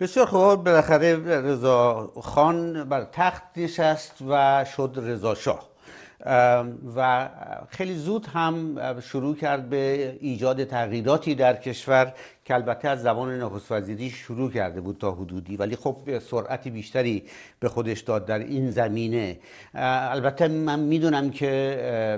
بسیار خوب. بالاخره رضا خان بر تخت نشست و شد رضا شاه. و خیلی زود هم شروع کرد به ایجاد تغییراتی در کشور که البته از زبان نخست وزیری شروع کرده بود تا حدودی ولی خب سرعت بیشتری به خودش داد در این زمینه. البته من می‌دونم که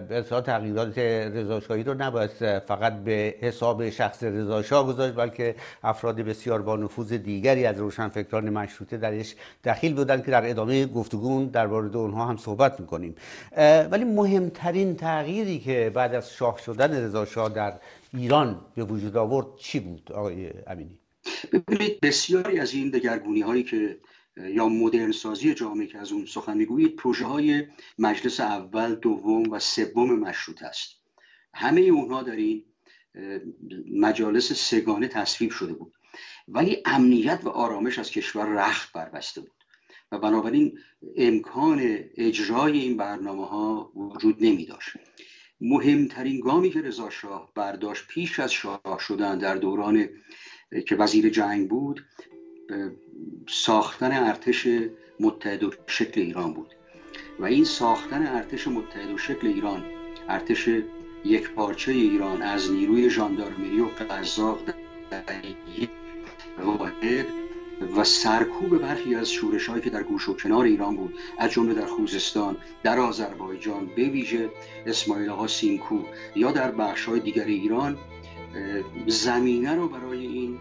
به تغییرات رضاشاهی رو نباید فقط به حساب شخص رضاشاه گذاشت بلکه افراد بسیار با نفوذ دیگری از روشنفکران مشروطه درش دخیل بودن که در ادامه گفتگون در مورد اونها هم صحبت می‌کنیم. ولی مهمترین تغییری که بعد از شاه شدن رضاشاه در ایران به وجود آورد چی بود آقای امینی؟ ببینید بسیاری از این دگرگونی هایی که یا مدرن سازی جامعه که از اون سخن می‌گویید پروژه های مجلس اول دوم و سوم مشروط است. همه اونها در این مجالس سگانه تصویب شده بود. ولی امنیت و آرامش از کشور رخت بربسته بود. و بنابراین امکان اجرای این برنامه ها وجود نمی داشت مهمترین گامی که رضا شاه برداشت پیش از شاه شدن در دوران که وزیر جنگ بود ساختن ارتش متحد و شکل ایران بود. و این ساختن ارتش متحد و شکل ایران ارتش یک پارچه ایران از نیروی ژاندارمری و قزاق در واحد و سرکوب برخی از شورش هایی که در گوش و کنار ایران بود از جمله در خوزستان در آذربایجان به ویژه اسماعیل ها سینکو یا در بخش های دیگر ایران زمینه رو برای این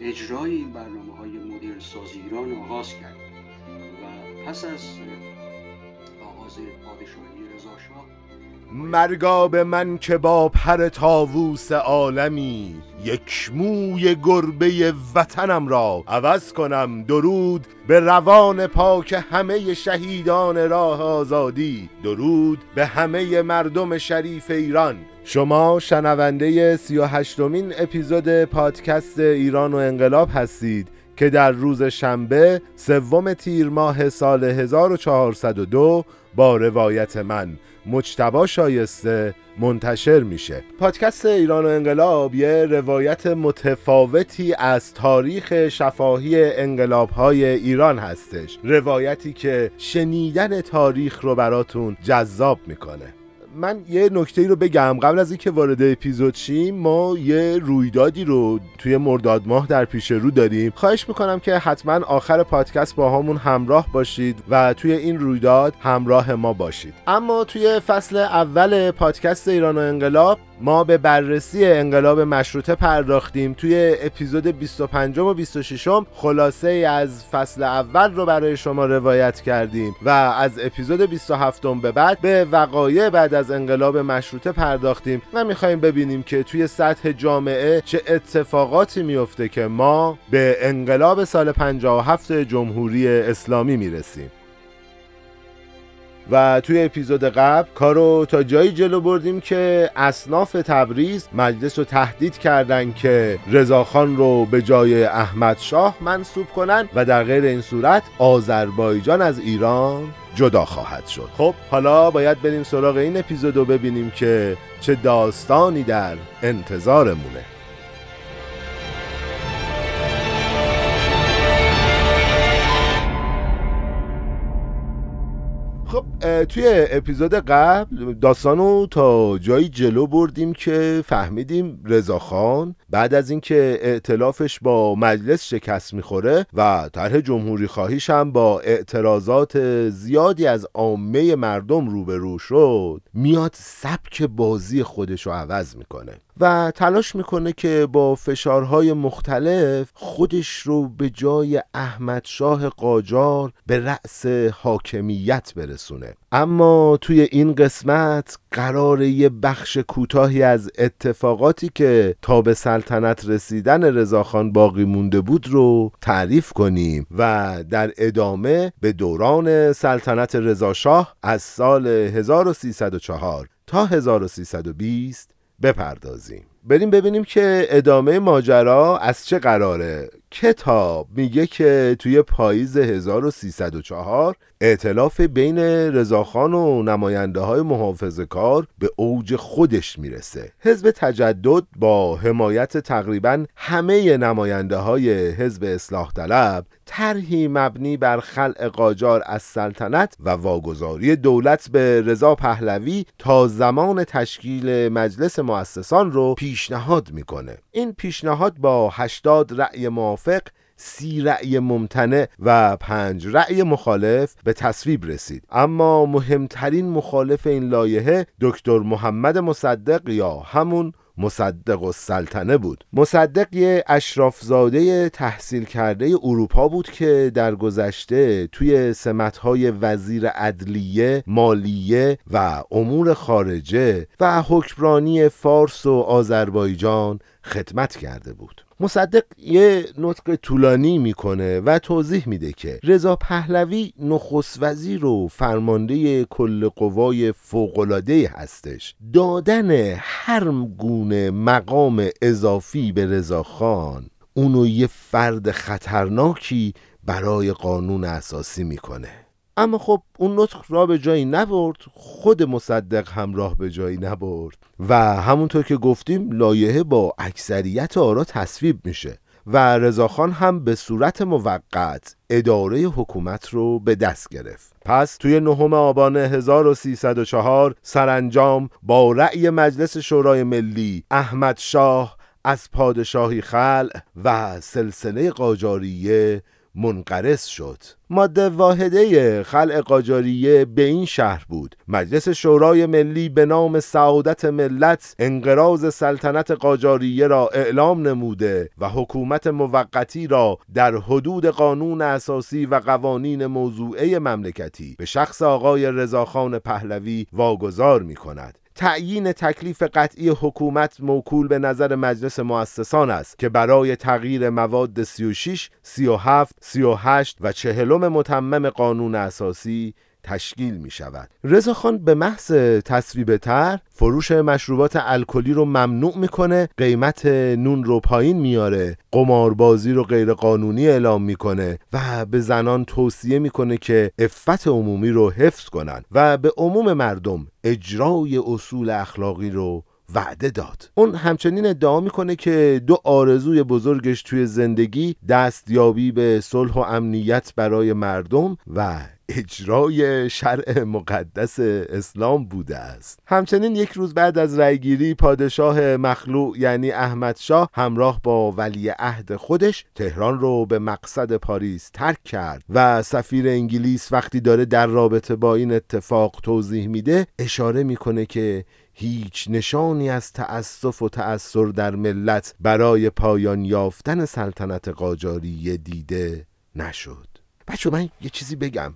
اجرای این برنامه های مدرن ساز ایران آغاز کرد. و پس از آغاز پادشاهی مرگا به من که با پر تاووس عالمی یک موی گربه وطنم را عوض کنم. درود به روان پاک همه شهیدان راه آزادی. درود به همه مردم شریف ایران. شما شنونده سی و هشتمین اپیزود پادکست ایران و انقلاب هستید که در روز شنبه سوم تیر ماه سال 1402 با روایت من مجتبا شایسته منتشر میشه. پادکست ایران و انقلاب یه روایت متفاوتی از تاریخ شفاهی انقلاب های ایران هستش. روایتی که شنیدن تاریخ رو براتون جذاب می‌کنه. من یه نکته رو بگم. قبل از اینکه وارد اپیزود شیم ما یه رویدادی رو توی مرداد ماه در پیش رو داریم. خواهش می‌کنم که حتما آخر پادکست با همون همراه باشید و توی این رویداد همراه ما باشید. اما توی فصل اول پادکست ایران و انقلاب ما به بررسی انقلاب مشروطه پرداختیم. توی اپیزود 25 و 26 خلاصه از فصل اول رو برای شما روایت کردیم و از اپیزود 27 به بعد به وقایع بعد از انقلاب مشروطه پرداختیم و می‌خوایم ببینیم که توی سطح جامعه چه اتفاقاتی میفته که ما به انقلاب سال 57 جمهوری اسلامی می‌رسیم. و توی اپیزود قبل کارو تا جایی جلو بردیم که اصناف تبریز مجلس رو تهدید کردن که رضاخان رو به جای احمد شاه منصوب کنن و در غیر این صورت آذربایجان از ایران جدا خواهد شد. خب حالا باید بریم سراغ این اپیزود رو ببینیم که چه داستانی در انتظارمونه. خب توی اپیزود قبل داستانو تا جایی جلو بردیم که فهمیدیم رضاخان بعد از اینکه ائتلافش با مجلس شکست می‌خوره و طرح جمهوری خواهیش هم با اعتراضات زیادی از عامه مردم روبرو شد میاد سبک بازی خودش رو عوض می‌کنه و تلاش می‌کنه که با فشارهای مختلف خودش رو به جای احمد شاه قاجار به رأس حاکمیت برسونه. اما توی این قسمت قرار یه بخش کوتاهی از اتفاقاتی که تا به سلطنت رسیدن رضاخان باقی مونده بود رو تعریف کنیم و در ادامه به دوران سلطنت رضاشاه از سال 1304 تا 1320 بپردازیم. بریم ببینیم که ادامه ماجرا از چه قراره. کتاب میگه که توی پاییز 1304 اعتلاف بین رضاخان و نماینده های محافظ کار به اوج خودش می‌رسه. حزب تجدد با حمایت تقریبا همه نماینده های حزب اصلاح طلب طرحی مبنی بر خلع قاجار از سلطنت و واگذاری دولت به رضا پهلوی تا زمان تشکیل مجلس مؤسسان رو پیشنهاد می‌کنه. این پیشنهاد با 80 رأی موافق سی رأی ممتنع و پنج رأی مخالف به تصویب رسید. اما مهمترین مخالف این لایحه دکتر محمد مصدق یا همون مصدق و سلطنه بود. مصدق یه اشرافزاده تحصیل کرده اروپا بود که در گذشته توی سمتهای وزیر عدلیه، مالیه و امور خارجه و حکمرانی فارس و آذربایجان خدمت کرده بود. مصدق یه نطق طولانی می‌کنه و توضیح میده که رضا پهلوی نخست وزیر و فرمانده کل قوای فوقلاده هستش. دادن هر گونه مقام اضافی به رضا خان اونو یه فرد خطرناکی برای قانون اساسی می‌کنه. اما خب اون نطق را به جایی نبرد خود مصدق هم راه به جایی نبرد. و همونطور که گفتیم لایحه با اکثریت آرا تصویب میشه و رضاخان هم به صورت موقت اداره حکومت رو به دست گرفت. پس توی نهم آبان 1304 سرانجام با رأی مجلس شورای ملی احمد شاه از پادشاهی خلع و سلسله قاجاریه منقرض شد. ماده واحده خلع قاجاریه به این شهر بود. مجلس شورای ملی به نام سعادت ملت انقراض سلطنت قاجاریه را اعلام نموده و حکومت موقتی را در حدود قانون اساسی و قوانین موضوعه مملکتی به شخص آقای رضاخان پهلوی واگذار می کند تعیین تکلیف قطعی حکومت موکول به نظر مجلس مؤسسان است که برای تغییر مواد 36, 37, 38 و چهلم متمم قانون اساسی تشکیل می شود. رضا خان به محض تصویب تر فروش مشروبات الکلی رو ممنوع می‌کنه قیمت نون رو پایین میاره قماربازی رو غیر قانونی اعلام می‌کنه و به زنان توصیه می‌کنه که افت عمومی رو حفظ کنن و به عموم مردم اجرای اصول اخلاقی رو وعده داد. اون همچنین ادعا می‌کنه که دو آرزوی بزرگش توی زندگی دستیابی به صلح و امنیت برای مردم و اجرای شرع مقدس اسلام بوده است. همچنین یک روز بعد از رأیگیری پادشاه مخلوع یعنی احمد شاه همراه با ولی عهد خودش تهران رو به مقصد پاریس ترک کرد و سفیر انگلیس وقتی داره در رابطه با این اتفاق توضیح میده اشاره می‌کنه که هیچ نشانی از تأسف و تأثر در ملت برای پایان یافتن سلطنت قاجاری دیده نشد. بچه من یه چیزی بگم.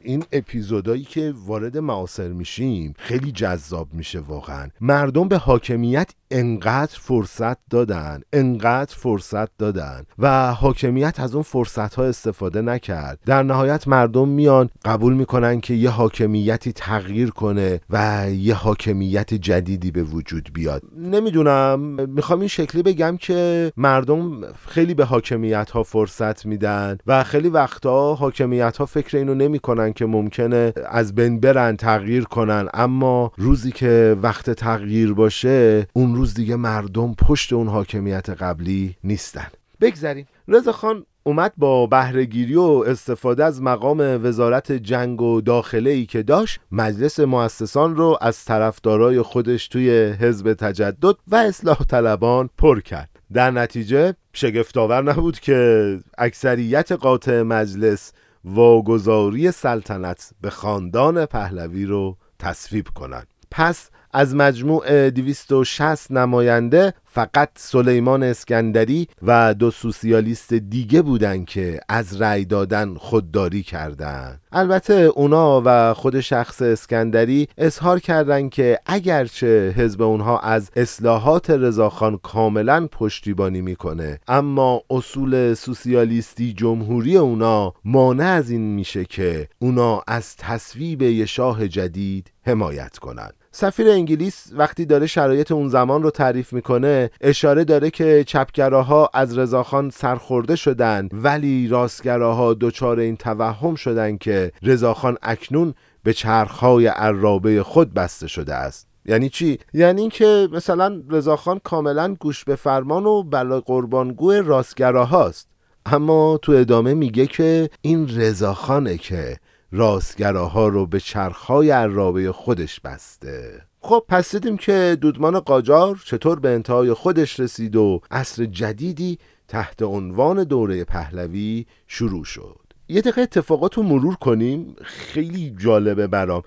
این اپیزودایی که وارد معاصر میشیم خیلی جذاب میشه واقعا. مردم به حاکمیت انقدر فرصت دادن انقدر فرصت دادن و حاکمیت از اون فرصت ها استفاده نکرد. در نهایت مردم میان قبول می‌کنن که یه حاکمیتی تغییر کنه و یه حاکمیت جدیدی به وجود بیاد. نمی‌دونم می‌خوام این شکلی بگم که مردم خیلی به حاکمیت ها فرصت میدن و خیلی وقتا حاکمیت ها فکر اینو نمی‌کنن که ممکنه از بین برن تغییر کنن. اما روزی که وقت تغییر باشه اون روز دیگه مردم پشت اون حاکمیت قبلی نیستن. بگذریم. رضا خان اومد با بهرهگیری و استفاده از مقام وزارت جنگ و داخله ای که داشت مجلس مؤسسان رو از طرفدارای خودش توی حزب تجدد و اصلاح طلبان پر کرد. در نتیجه شگفتآور نبود که اکثریت قاطع مجلس واگذاری سلطنت به خاندان پهلوی رو تصویب کنند. پس از مجموع 260 نماینده فقط سلیمان اسکندری و دو سوسیالیست دیگه بودن که از رأی دادن خودداری کردند. البته اونا و خود شخص اسکندری اظهار کردند که اگرچه حزب اونها از اصلاحات رضاخان کاملا پشتیبانی می‌کنه اما اصول سوسیالیستی جمهوری اونا مانع از این میشه که اونا از تصویب یه شاه جدید حمایت کنند سفیر انگلیس وقتی داره شرایط اون زمان رو تعریف می‌کنه اشاره داره که چپگراها از رضاخان سرخورده شدن ولی راستگراها دچار این توهم شدن که رضاخان اکنون به چرخهای عرابه خود بسته شده است. یعنی چی؟ یعنی اینکه مثلا رضاخان کاملا گوش به فرمان و بلا قربانگو راستگراهاست. اما تو ادامه میگه که این رضاخانه که راستگراها رو به چرخهای عرابه خودش بسته. خب پس دیدیم که دودمان قاجار چطور به انتهای خودش رسید و عصر جدیدی تحت عنوان دوره پهلوی شروع شد. یه دقیقه اتفاقات رو مرور کنیم. خیلی جالبه برام.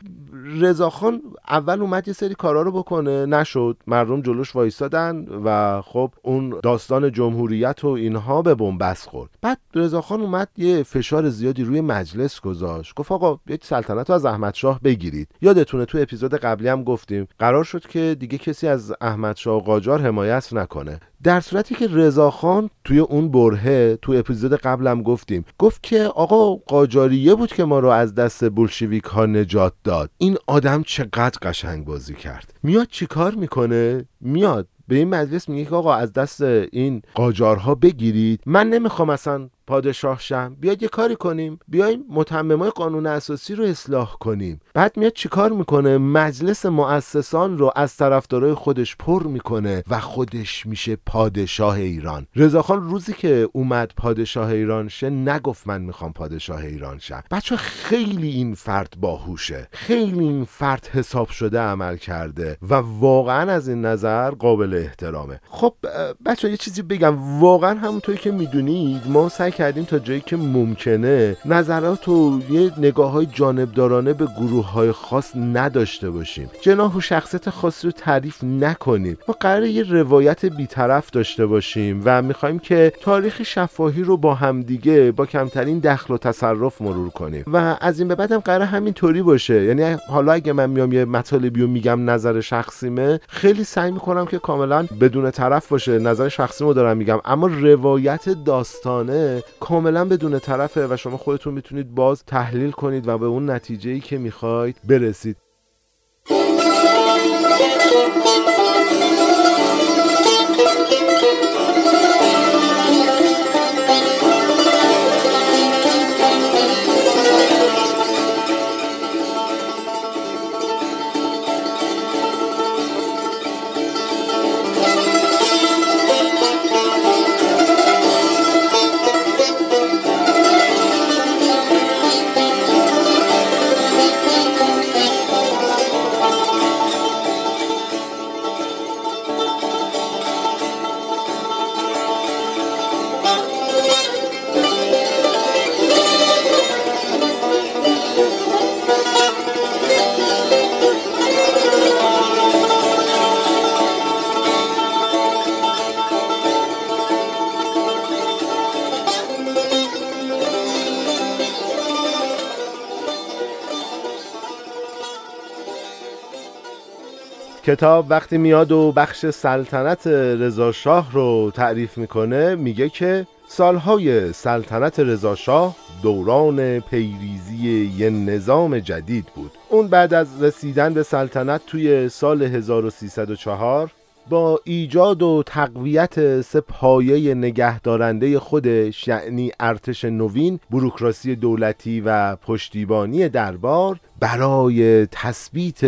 رضاخان اول اومد یه سری کارا رو بکنه. نشد. مردم جلوش وایستادن و خب اون داستان جمهوریت و اینها به بنبست خورد. بعد رضاخان اومد یه فشار زیادی روی مجلس گذاشت. گفت آقا یک سلطنت رو از احمد شاه بگیرید. یادتونه تو اپیزود قبلی هم گفتیم قرار شد که دیگه کسی از احمد شاه و قاجار حمایت نکنه. در صورتی که رضاخان توی اون برهه تو اپیزود قبلم گفتیم گفت که آقا قاجاریه بود که ما رو از دست بولشویک ها نجات داد. این آدم چقدر قشنگ بازی کرد. میاد چیکار می‌کنه؟ میاد. به این مجلس میگه که آقا از دست این قاجارها بگیرید. من نمی‌خوام اصلا پادشاه شم. بیاید یه کاری کنیم. بیایم متممای قانون اساسی رو اصلاح کنیم. بعد میاد چیکار می‌کنه؟ مجلس مؤسسان رو از طرفدارای خودش پر می‌کنه و خودش میشه پادشاه ایران. رضاخان روزی که اومد پادشاه ایران شه نگفت من می‌خوام پادشاه ایران شم. بچه خیلی این فرد باهوشه. خیلی این فرد حساب شده عمل کرده و واقعا از این نظر قابل احترامه. خب بچه یه چیزی بگم. واقعا همونطوری که می‌دونید ما سعی کردیم تا جایی که ممکنه نظرات و یه نگاه های جانبدارانه به گروه های خاص نداشته باشیم. جناح و شخصیت خاصی رو تعریف نکنیم. ما قرار یه روایت بیطرف داشته باشیم و می‌خوایم که تاریخ شفاهی رو با همدیگه با کمترین دخل و تصرف مرور کنیم. و از این به بعد هم قرار همین طوری باشه. یعنی حالا اگه من میام یه مطالبی رو میگم نظر شخصیمه خیلی سعی می‌کنم که کاملا بدون طرف باشه نظر شخصیمو دارم میگم. اما روایت داستانه کاملا بدون طرفه و شما خودتون می‌تونید باز تحلیل کنید و به اون نتیجه ای که می‌خواید برسید. کتاب وقتی میاد و بخش سلطنت رضاشاه رو تعریف می‌کنه میگه که سالهای سلطنت رضاشاه دوران پیریزی یه نظام جدید بود. اون بعد از رسیدن به سلطنت توی سال 1304 با ایجاد و تقویت سه پایه نگهدارنده خودش یعنی ارتش نوین بروکراسی دولتی و پشتیبانی دربار برای تثبیت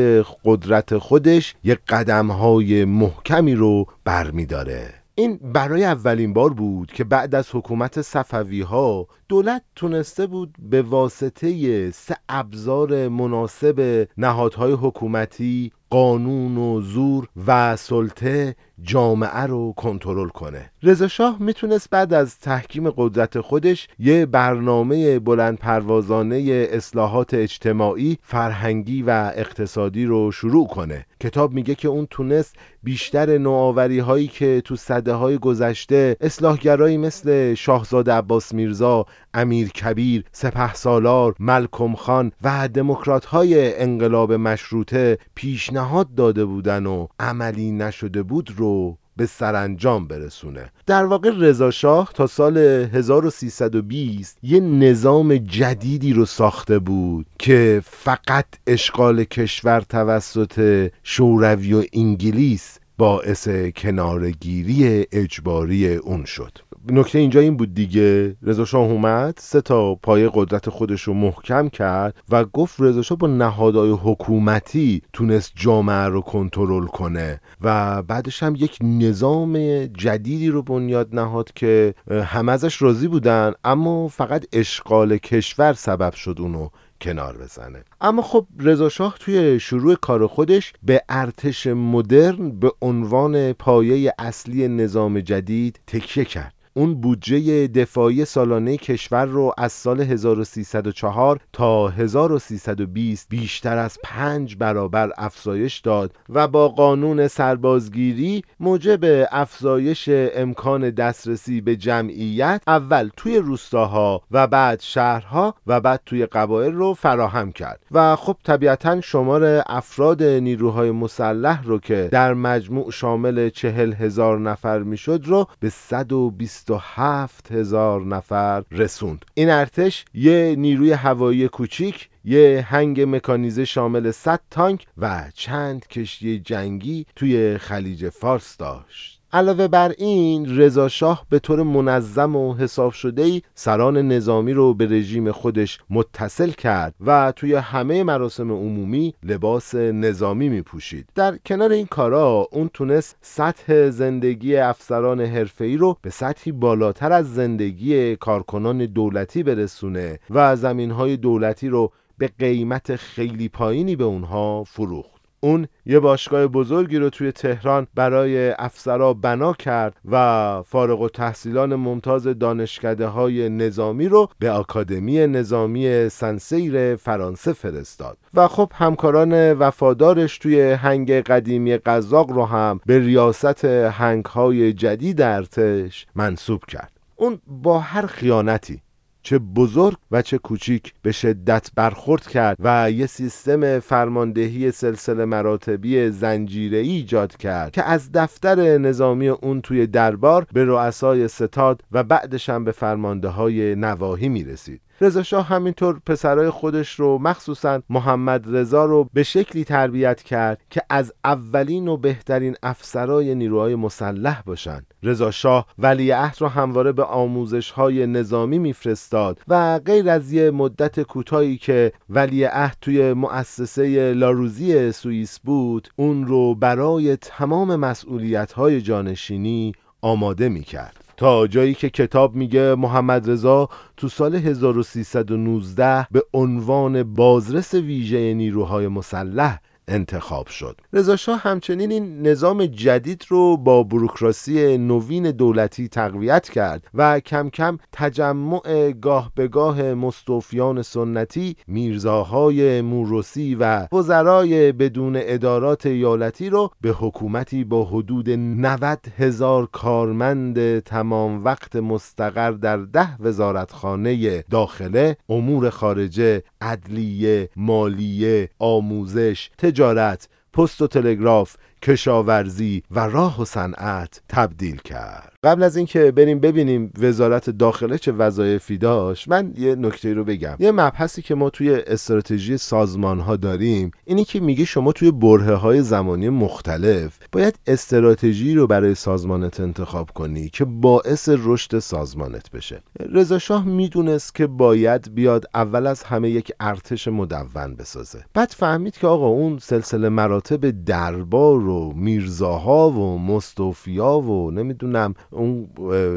قدرت خودش یک قدم های محکمی رو برمیداره. این برای اولین بار بود که بعد از حکومت صفوی ها دولت تونسته بود به واسطه سه ابزار مناسب نهادهای حکومتی قانون و زور و سلطه جامعه رو کنترل کنه. رضا شاه می‌تونست بعد از تحکیم قدرت خودش یه برنامه بلند پروازانه اصلاحات اجتماعی فرهنگی و اقتصادی رو شروع کنه. کتاب میگه که اون تونست بیشتر نوآوری هایی که تو صده های گذشته اصلاحگرایی مثل شاهزاده عباس میرزا امیر کبیر، سپه سالار، ملکم خان و دموکرات های انقلاب مشروطه پیشنهاد داده بودن و عملی نشده بود رو به سرانجام برسونه. در واقع رضا شاه تا سال 1320 یه نظام جدیدی رو ساخته بود که فقط اشغال کشور توسط شوروی و انگلیس باعث کنارگیری اجباری اون شد. نکته اینجا این بود دیگه. رضا شاه اومد سه تا پای قدرت خودش رو محکم کرد و گفت رضا شاه با نهادهای حکومتی تونست جامعه رو کنترل کنه و بعدش هم یک نظام جدیدی رو بنیاد نهاد که همه ازش راضی بودن اما فقط اشغال کشور سبب شد اونو کنار بزنه. اما خب رضا شاه توی شروع کار خودش به ارتش مدرن به عنوان پایه اصلی نظام جدید تکیه کرد. اون بودجه دفاعی سالانه کشور رو از سال 1304 تا 1320 بیشتر از پنج برابر افزایش داد و با قانون سربازگیری موجب افزایش امکان دسترسی به جمعیت اول توی روستاها و بعد شهرها و بعد توی قبایل رو فراهم کرد. و خب طبیعتا شمار افراد نیروهای مسلح رو که در مجموع شامل چهل هزار نفر می‌شد رو به 120 27 هزار نفر رسوند. این ارتش یه نیروی هوایی کوچیک یه هنگ مکانیزه شامل 100 تانک و چند کشتی جنگی توی خلیج فارس داشت. علاوه بر این رضا شاه به طور منظم و حساب شده ای سران نظامی رو به رژیم خودش متصل کرد و توی همه مراسم عمومی لباس نظامی می پوشید در کنار این کارا اون تونست سطح زندگی افسران حرفه‌ای رو به سطحی بالاتر از زندگی کارکنان دولتی برسونه و زمینهای دولتی رو به قیمت خیلی پایینی به اونها فروخت. اون یه باشگاه بزرگی رو توی تهران برای افسرا بنا کرد و فارغ و تحصیلان ممتاز دانشکده های نظامی رو به آکادمی نظامی سنسیر فرانسه فرستاد. و خب همکاران وفادارش توی هنگ قدیمی قزاق رو هم به ریاست هنگ های جدید ارتش منصوب کرد. اون با هر خیانتی چه بزرگ و چه کوچیک به شدت برخورد کرد و یه سیستم فرماندهی سلسله مراتبی زنجیره ایجاد کرد که از دفتر نظامی اون توی دربار به رؤسای ستاد و بعدش هم به فرمانده های نواهی می رسید رضا شاه همینطور پسرای خودش رو مخصوصا محمد رضا رو به شکلی تربیت کرد که از اولین و بهترین افسرای نیروهای مسلح باشند رضا شاه ولی عهد رو همواره به آموزش های نظامی میفرستاد و غیر از یه مدت کوتاهی که ولی عهد توی مؤسسه لاروزی سوئیس بود اون رو برای تمام مسئولیت های جانشینی آماده می کرد تا جایی که کتاب میگه محمد رضا تو سال 1319 به عنوان بازرس ویژه نیروهای مسلح انتخاب شد. رضا شاه همچنین این نظام جدید رو با بروکراسی نوین دولتی تقویت کرد و کم کم تجمع گاه به گاه مستوفیان سنتی میرزاهای موروسی و وزرای بدون ادارات ایالتی رو به حکومتی با حدود 90 هزار کارمند تمام وقت مستقر در ده وزارتخانه داخله امور خارجه عدلیه مالیه آموزش تجارت پست و تلگراف کشاورزی و راه و صنعت تبدیل کرد. قبل از اینکه بریم ببینیم وزارت داخله چه وظایفی داشت من یه نکته رو بگم. یه مبحثی که ما توی استراتژی سازمان ها داریم اینی که میگه شما توی بره های زمانی مختلف باید استراتژی رو برای سازمانت انتخاب کنی که باعث رشد سازمانت بشه. رضا شاه می‌دونست که باید بیاد اول از همه یک ارتش مدون بسازه. بعد فهمید که آقا اون سلسله مراتب دربار و میرزاها و مستوفیا و نمی‌دونم اون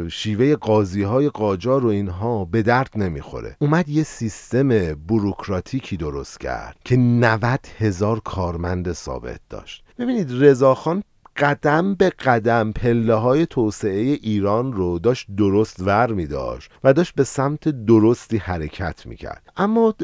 شیوه قاضی های قاجار و اینها به درد نمی‌خوره. اومد یه سیستم بروکراتیکی درست کرد که 90 هزار کارمند ثابت داشت. ببینید رضاخان قدم به قدم پله های توسعه ایران رو داشت درست ور می داشت و داشت به سمت درستی حرکت می کرد اما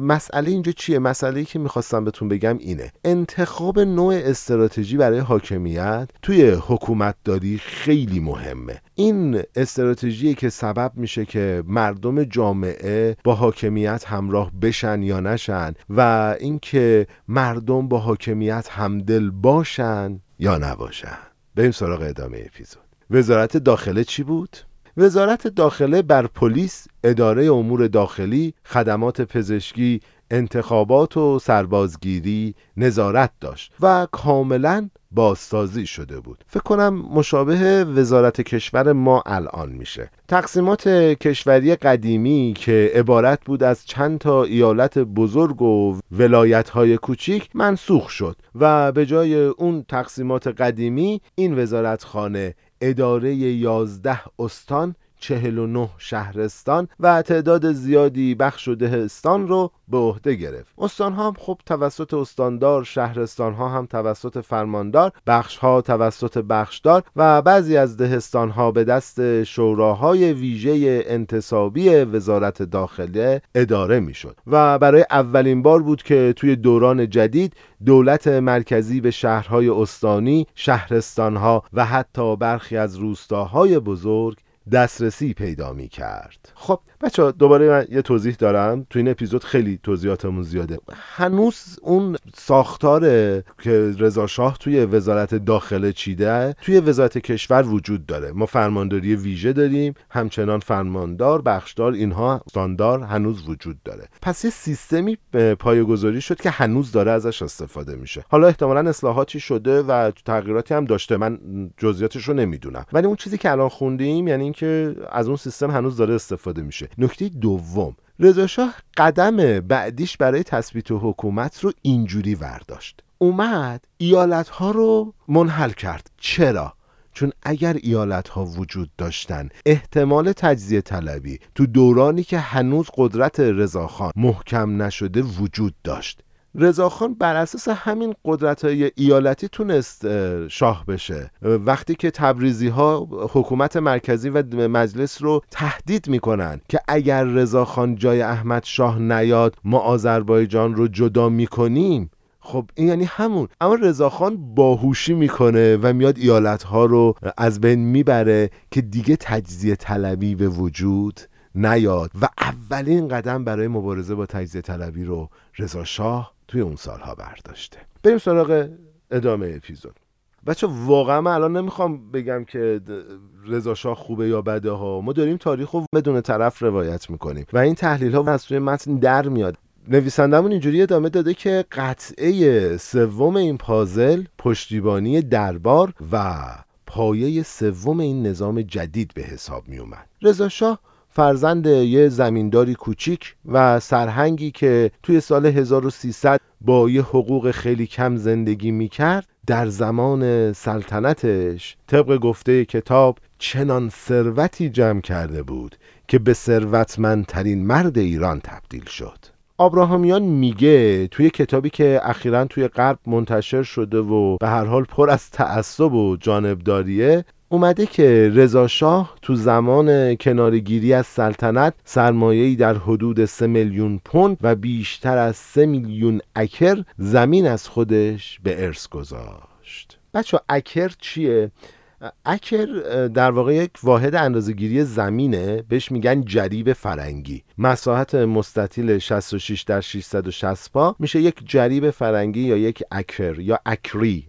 مسئله اینجا چیه؟ مسئله که می‌خواستم بهتون بگم اینه. انتخاب نوع استراتژی برای حاکمیت توی حکومت داری خیلی مهمه. این استراتژی که سبب میشه که مردم جامعه با حاکمیت همراه بشن یا نشن و اینکه مردم با حاکمیت همدل باشن یا نباشن؟ بریم سراغ ادامه اپیزود. وزارت داخله چی بود؟ وزارت داخله بر پلیس اداره امور داخلی خدمات پزشکی انتخابات و سربازگیری نظارت داشت و کاملا بازسازی شده بود. فکر کنم مشابه وزارت کشور ما الان میشه. تقسیمات کشوری قدیمی که عبارت بود از چند تا ایالت بزرگ و ولایت های کوچیک منسوخ شد و به جای اون تقسیمات قدیمی این وزارت خانه اداره یازده استان 49 شهرستان و تعداد زیادی بخش و دهستان رو به عهده گرفت. استان ها هم خب توسط استاندار شهرستان ها هم توسط فرماندار بخش ها توسط بخشدار و بعضی از دهستان ها به دست شوراهای ویژه انتصابی وزارت داخله اداره می‌شد. و برای اولین بار بود که توی دوران جدید دولت مرکزی به شهرهای استانی شهرستان ها و حتی برخی از روستاهای بزرگ دسترسی پیدا می کرد. خب بچه دوباره من یه توضیح دارم. تو این اپیزود خیلی توضیحاتمون زیاده. هنوز اون ساختار که رضا شاه توی وزارت داخله چیده توی وزارت کشور وجود داره. ما فرمانداری ویژه داریم. همچنان فرماندار بخشدار اینها استاندار هنوز وجود داره. پس یه سیستمی پایه‌گذاری شد که هنوز داره ازش استفاده میشه. حالا احتمالا اصلاحاتی شده و تغییراتی هم داشته. من جزئیاتش رو نمی‌دونم. ولی اون چیزی که الان خوندیم یعنی اینکه از اون سیستم هنوز داره استفاده میشه. نکته دوم رضاشاه قدم بعدیش برای تثبیت حکومت رو اینجوری ورداشت. اومد ایالت ها رو منحل کرد. چرا؟ چون اگر ایالت ها وجود داشتن احتمال تجزیه طلبی تو دورانی که هنوز قدرت رضاخان محکم نشده وجود داشت. رضاخان بر اساس همین قدرت های ایالتی تونست شاه بشه. وقتی که تبریزی ها حکومت مرکزی و مجلس رو تهدید می‌کنن که اگر رضاخان جای احمد شاه نیاد ما آذربایجان رو جدا می‌کنیم. خب این یعنی همون. اما رضاخان باهوشی می‌کنه و میاد ایالت ها رو از بین می‌بره که دیگه تجزیه طلبی به وجود نیاد. و اولین قدم برای مبارزه با تجزیه طلبی رو رضا شاه توی اون سالها برداشته. بریم سراغ ادامه اپیزود. بچه واقعا من الان نمی‌خوام بگم که رضا شاه خوبه یا بده ها. ما داریم تاریخ رو بدون طرف روایت می‌کنیم و این تحلیل ها از توی متن در میاد. نویسندمون اینجوری ادامه داده که قطعه سوم این پازل پشتیبانی دربار و پایه سوم این نظام جدید به حساب می اومد رضا شاه فرزند یه زمینداری کوچیک و سرهنگی که توی سال 1300 با یه حقوق خیلی کم زندگی می‌کرد در زمان سلطنتش طبق گفته کتاب چنان ثروتی جمع کرده بود که به ثروتمندترین مرد ایران تبدیل شد. آبراهامیان میگه توی کتابی که اخیرا توی غرب منتشر شده و به هر حال پر از تعصب و جانبداریه اومده که رضا شاه تو زمان کنارگیری از سلطنت سرمایه‌ای در حدود سه میلیون پوند و بیشتر از سه میلیون اکر زمین از خودش به ارث گذاشت. بچه اکر چیه؟ اکر در واقع یک واحد اندازهگیری زمینه. بهش میگن جریب فرنگی. مساحت مستطیل 66 در 660 پا میشه یک جریب فرنگی یا یک اکر یا اکری.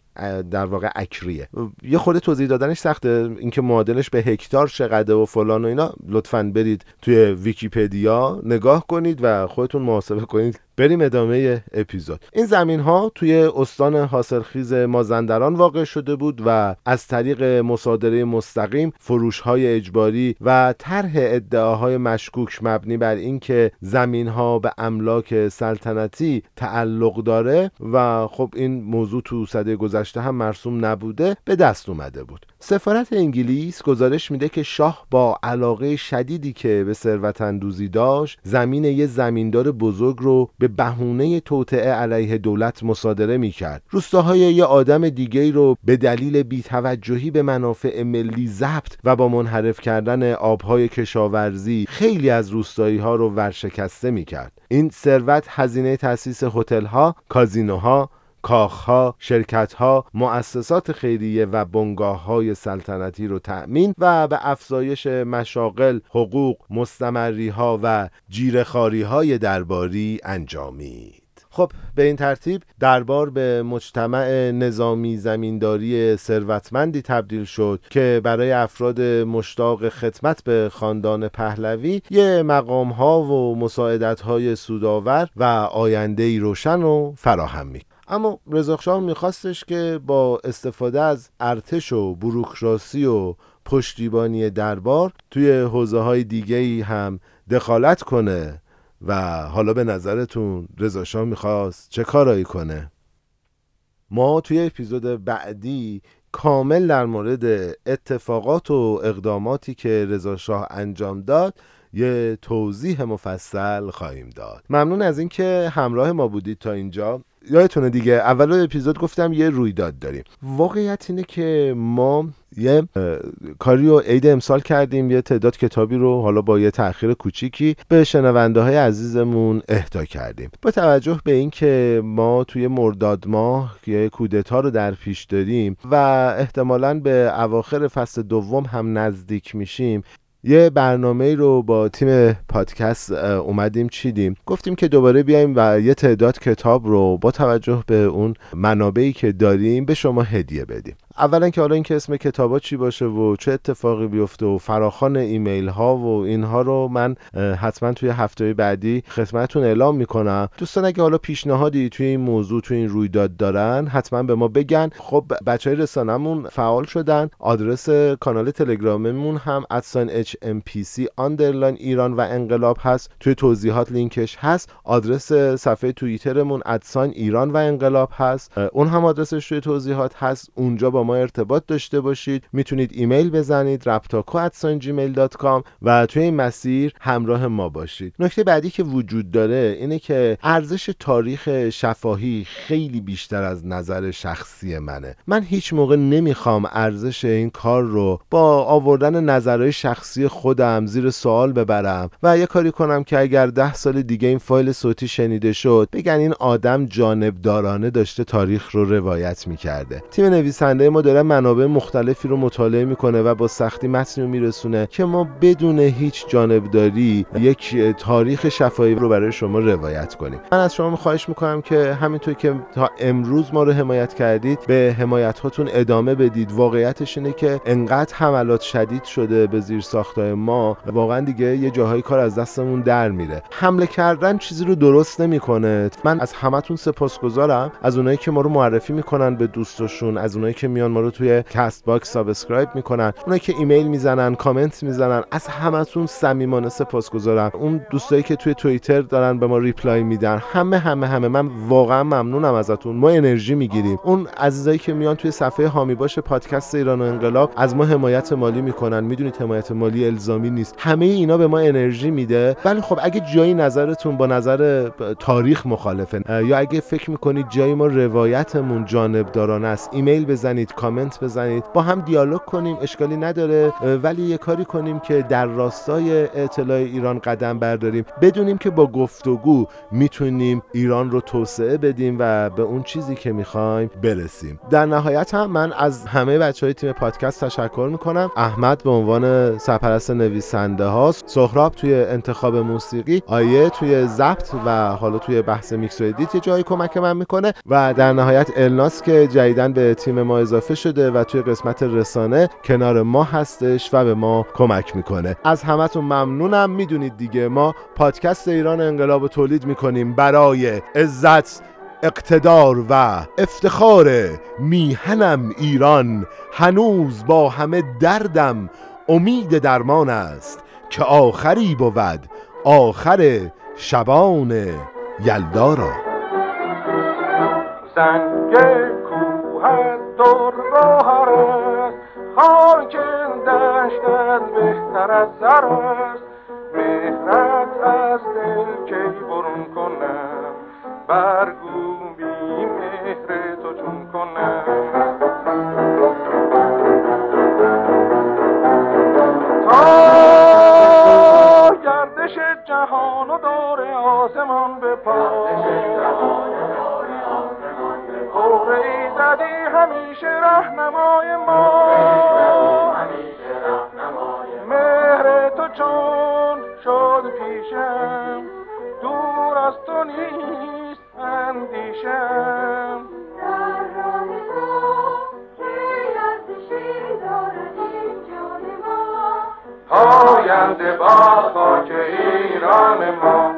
در واقع اکریه. یه خورده توضیح دادنش سخته. اینکه معادلش به هکتار چقدر و فلان و اینا لطفا برید توی ویکیپدیا نگاه کنید و خودتون محاسبه کنید. بریم ادامه اپیزود. این زمین ها توی استان حاصلخیز مازندران واقع شده بود و از طریق مصادره مستقیم فروش های اجباری و طرح ادعاهای مشکوک مبنی بر اینکه زمین ها به املاک سلطنتی تعلق داره و خب این موضوع تو صده گذشته هم مرسوم نبوده به دست اومده بود. سفارت انگلیس گزارش میده که شاه با علاقه شدیدی که به ثروت اندوزی داشت زمین یه زمیندار بزرگ رو به بهونه توطعه علیه دولت مصادره می‌کرد. روستاهای یه آدم دیگه رو به دلیل بیتوجهی به منافع ملی ضبط و با منحرف کردن آبهای کشاورزی خیلی از روستایی ها رو ورشکسته می‌کرد. این ثروت هزینه تأسیس هتل‌ها، کازینوها کاخها، شرکتها، مؤسسات خیریه و بنگاه های سلطنتی رو تأمین و به افزایش مشاغل، حقوق، مستمری ها و جیرخاری های درباری انجامید. خب به این ترتیب دربار به مجتمع نظامی زمینداری ثروتمندی تبدیل شد که برای افراد مشتاق خدمت به خاندان پهلوی یه مقام ها و مساعدت های سودآور و آینده روشن و فراهم می اما رضاخشاه میخواستش که با استفاده از ارتش و بروکراسی و پشتیبانی دربار توی حوزه های دیگه هم دخالت کنه و حالا به نظرتون رضاشاه می‌خواست چه کارایی کنه؟ ما توی اپیزود بعدی کامل در مورد اتفاقات و اقداماتی که رضاشاه انجام داد یه توضیح مفصل خواهیم داد. ممنون از اینکه همراه ما بودید تا اینجا. یادتونه دیگه اول اپیزود گفتم یه رویداد داریم. واقعیت اینه که ما یه کاری رو عید امسال کردیم یه تعداد کتابی رو حالا با یه تاخیر کوچیکی به شنونده های عزیزمون اهدا کردیم. با توجه به اینکه ما توی مرداد ماه یه کودتا رو در پیش داریم و احتمالا به اواخر فصل دوم هم نزدیک میشیم یه برنامه رو با تیم پادکست اومدیم چیدیم. گفتیم که دوباره بیایم و یه تعداد کتاب رو با توجه به اون منابعی که داریم به شما هدیه بدیم. اولا که حالا اینکه اسم کتابا چی باشه و چه اتفاقی بیفته و فراخان ایمیل ها و اینها رو من حتما توی هفته بعدی خدمتتون اعلام می‌کنم. دوستان اگه حالا پیشنهادی توی این موضوع توی این رویداد دارن حتما به ما بگن. خب بچه های رسانمون فعال شدن. آدرس کانال تلگراممون هم at sign HMPC underline ایران و انقلاب هست. توی توضیحات لینکش هست. آدرس صفحه توییترمون at sign ایران و انقلاب هست اون هم آدرسش توی توضیحات هست. اونجا با ما ارتباط داشته باشید. می‌تونید ایمیل بزنید رپتاکو و توی این مسیر همراه ما باشید. نکته بعدی که وجود داره اینه که ارزش تاریخ شفاهی خیلی بیشتر از نظر شخصی منه. من هیچ موقع نمی‌خوام ارزش این کار رو با آوردن نظرهای شخصی خودم زیر سوال ببرم و یه کاری کنم که اگر ده سال دیگه این فایل صوتی شنیده شد بگن این آدم جانبدارانه داشته تاریخ رو روایت می‌کرده. تیم نویسنده ما داره منابع مختلفی رو مطالعه می‌کنه و با سختی متن رو میرسونه که ما بدون هیچ جانبداری یک تاریخ شفاهی رو برای شما روایت کنیم. من از شما خواهش می‌کنم که همینطور که تا امروز ما رو حمایت کردید به حمایت هاتون ادامه بدید. واقعیتش اینه که انقدر حملات شدید شده به زیر ساختای ما واقعا دیگه یه جاهای کار از دستمون در میره. حمله کردن چیزی رو درست نمی‌کنه. من از همتون سپاسگزارم. از اونایی که ما رو معرفی می‌کنن به دوستشون از اونایی که ما رو توی Castbox subscribe می‌کنن. اونایی که ایمیل می‌زنن کامنت می‌زنن از همتون صمیمانه سپاسگزارم اون دوستایی که توی توییتر دارن به ما reply میدن. همه همه همه. من واقعا ممنونم ازتون. ما انرژی می‌گیریم. اون عزیزایی که میان توی صفحه حامی باش پادکست ایران و انقلاب از ما حمایت مالی می‌کنن. می‌دونید حمایت مالی الزامی نیست. همه اینا به ما انرژی میده. ولی خب اگه جایی نظرتون با نظر تاریخ مخالفه یا اگه فکر می‌کنید جایی ما روایتمون جانبدارانه است ایمیل بزنید. کامنت بزنید. با هم دیالوگ کنیم اشکالی نداره ولی یه کاری کنیم که در راستای اعتلای ایران قدم برداریم. بدونیم که با گفتگو می‌تونیم ایران رو توسعه بدیم و به اون چیزی که می‌خوایم برسیم. در نهایت هم من از همه بچه های تیم پادکست تشکر می‌کنم. احمد به عنوان سرپرست نویسنده هاست. سهراب توی انتخاب موسیقی آیه توی ضبط و حالا توی بحث میکس و edit یه جایی کمک من می‌کنه. و در نهایت الناز که جدیدا به تیم ما اضافه شده و توی قسمت رسانه کنار ما هستش و به ما کمک می‌کنه. از همتون ممنونم. می‌دونید دیگه ما پادکست ایران انقلاب تولید می‌کنیم برای عزت اقتدار و افتخار میهنم ایران. هنوز با همه دردم امید درمان است که آخری بود آخر شبان یلدارا سنگ کوه دور راهر است خاک دشتت بهتر از سر است. مهرت از دل کی برون کنم؟ برگو بی مهر تو چون کنم؟ تا گردش جهان و دور آسمان به پا. ای زدی همیشه رهنمای ما. مهر تو چون شد پیشم دور از تو نیست ما پاینده با خاک ایران ما.